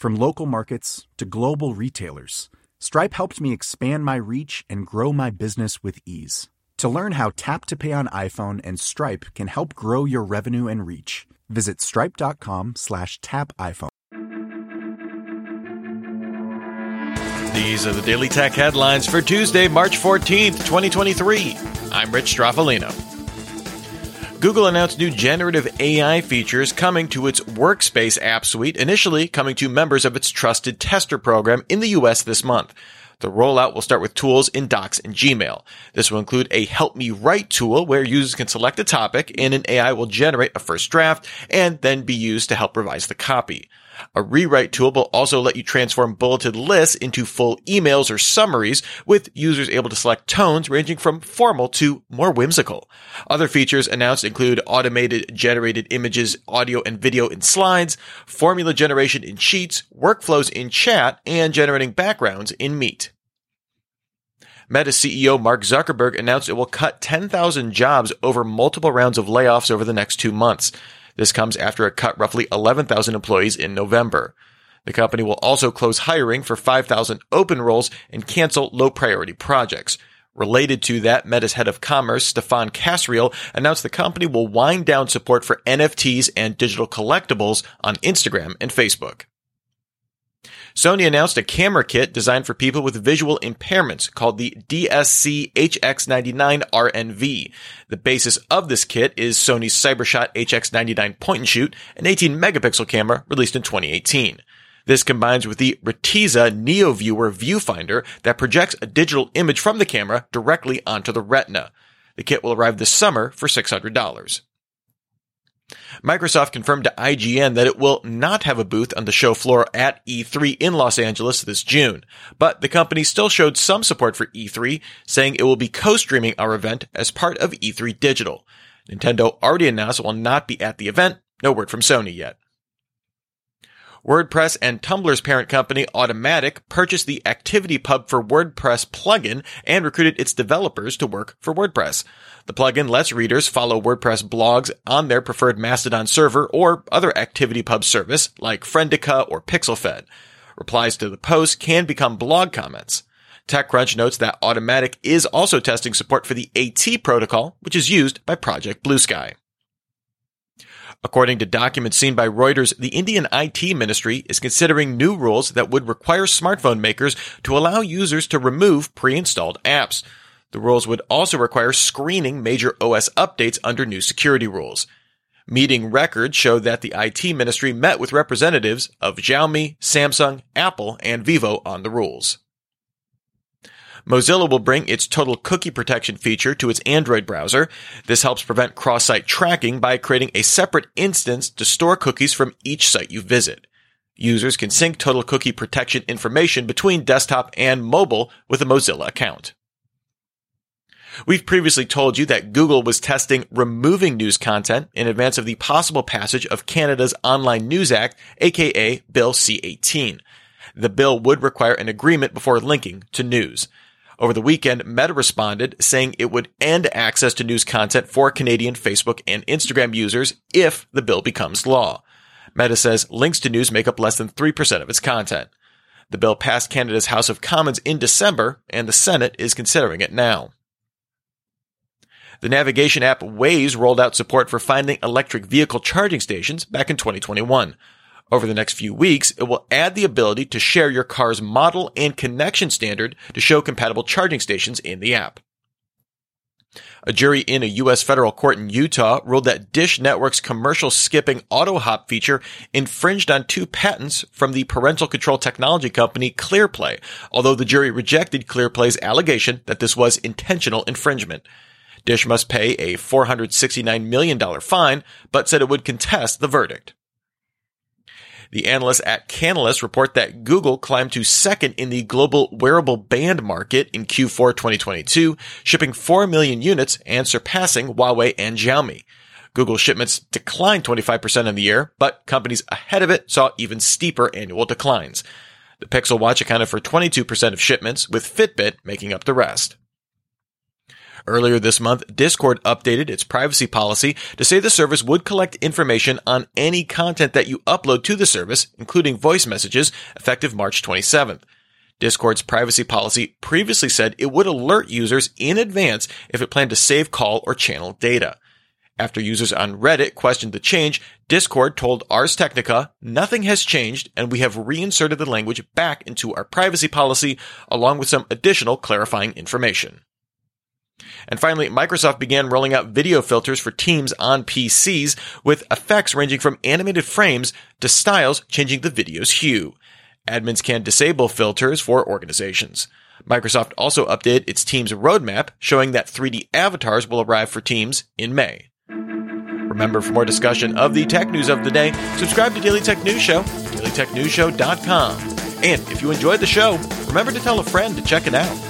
From local markets to global retailers, Stripe helped me expand my reach and grow my business with ease. To learn how Tap to Pay on iPhone and Stripe can help grow your revenue and reach, visit stripe.com slash tap iPhone. These are the Daily Tech headlines for Tuesday, March 14th, 2023. I'm Rich Stroffolino. Google announced new generative AI features coming to its Workspace app suite, initially coming to members of its trusted tester program in the US this month. The rollout will start with tools in Docs and Gmail. This will include a Help Me Write tool where users can select a topic and an AI will generate a first draft and then be used to help revise the copy. A rewrite tool will also let you transform bulleted lists into full emails or summaries with users able to select tones ranging from formal to more whimsical. Other features announced include automated generated images, audio and video in slides, formula generation in sheets, workflows in chat, and generating backgrounds in Meet. Meta CEO Mark Zuckerberg announced it will cut 10,000 jobs over multiple rounds of layoffs over the next two months. This comes after it cut roughly 11,000 employees in November. The company will also close hiring for 5,000 open roles and cancel low priority projects. Related to that, Meta's head of commerce, Stephane Kasriel, announced the company will wind down support for NFTs and digital collectibles on Instagram and Facebook. Sony announced a camera kit designed for people with visual impairments called the DSC HX99 RNV. The basis of this kit is Sony's Cybershot HX99 point and shoot, an 18 megapixel camera released in 2018. This combines with the Retissa NeoViewer viewfinder that projects a digital image from the camera directly onto the retina. The kit will arrive this summer for $600. Microsoft confirmed to IGN that it will not have a booth on the show floor at E3 in Los Angeles this June, but the company still showed some support for E3, saying it will be co-streaming our event as part of E3 Digital. Nintendo already announced it will not be at the event, no word from Sony yet. WordPress and Tumblr's parent company Automattic purchased the ActivityPub for WordPress plugin and recruited its developers to work for WordPress. The plugin lets readers follow WordPress blogs on their preferred Mastodon server or other ActivityPub service like Friendica or PixelFed. Replies to the post can become blog comments. TechCrunch notes that Automattic is also testing support for the AT protocol, which is used by Project Bluesky. According to documents seen by Reuters, the Indian IT ministry is considering new rules that would require smartphone makers to allow users to remove pre-installed apps. The rules would also require screening major OS updates under new security rules. Meeting records show that the IT ministry met with representatives of Xiaomi, Samsung, Apple, and Vivo on the rules. Mozilla will bring its total cookie protection feature to its Android browser. This helps prevent cross-site tracking by creating a separate instance to store cookies from each site you visit. Users can sync total cookie protection information between desktop and mobile with a Mozilla account. We've previously told you that Google was testing removing news content in advance of the possible passage of Canada's Online News Act, aka Bill C-18. the bill would require an agreement before linking to news. Over the weekend, Meta responded saying it would end access to news content for Canadian Facebook and Instagram users if the bill becomes law. Meta says links to news make up less than 3% of its content. The bill passed Canada's House of Commons in December, and the Senate is considering it now. The navigation app Waze rolled out support for finding electric vehicle charging stations back in 2021. Over the next few weeks, it will add the ability to share your car's model and connection standard to show compatible charging stations in the app. A jury in a U.S. federal court in Utah ruled that Dish Network's commercial skipping auto hop feature infringed on two patents from the parental control technology company ClearPlay, although the jury rejected ClearPlay's allegation that this was intentional infringement. Dish must pay a $469 million fine, but said it would contest the verdict. The analysts at Canalys report that Google climbed to second in the global wearable band market in Q4 2022, shipping 4 million units and surpassing Huawei and Xiaomi. Google shipments declined 25% in the year, but companies ahead of it saw even steeper annual declines. The Pixel Watch accounted for 22% of shipments, with Fitbit making up the rest. Earlier this month, Discord updated its privacy policy to say the service would collect information on any content that you upload to the service, including voice messages, effective March 27th. Discord's privacy policy previously said it would alert users in advance if it planned to save call or channel data. After users on Reddit questioned the change, Discord told Ars Technica, nothing has changed and we have reinserted the language back into our privacy policy along with some additional clarifying information. And finally, Microsoft began rolling out video filters for Teams on PCs with effects ranging from animated frames to styles changing the video's hue. Admins can disable filters for organizations. Microsoft also updated its Teams roadmap, showing that 3D avatars will arrive for Teams in May. Remember, for more discussion of the tech news of the day, subscribe to Daily Tech News Show, dailytechnewsshow.com. And if you enjoyed the show, remember to tell a friend to check it out.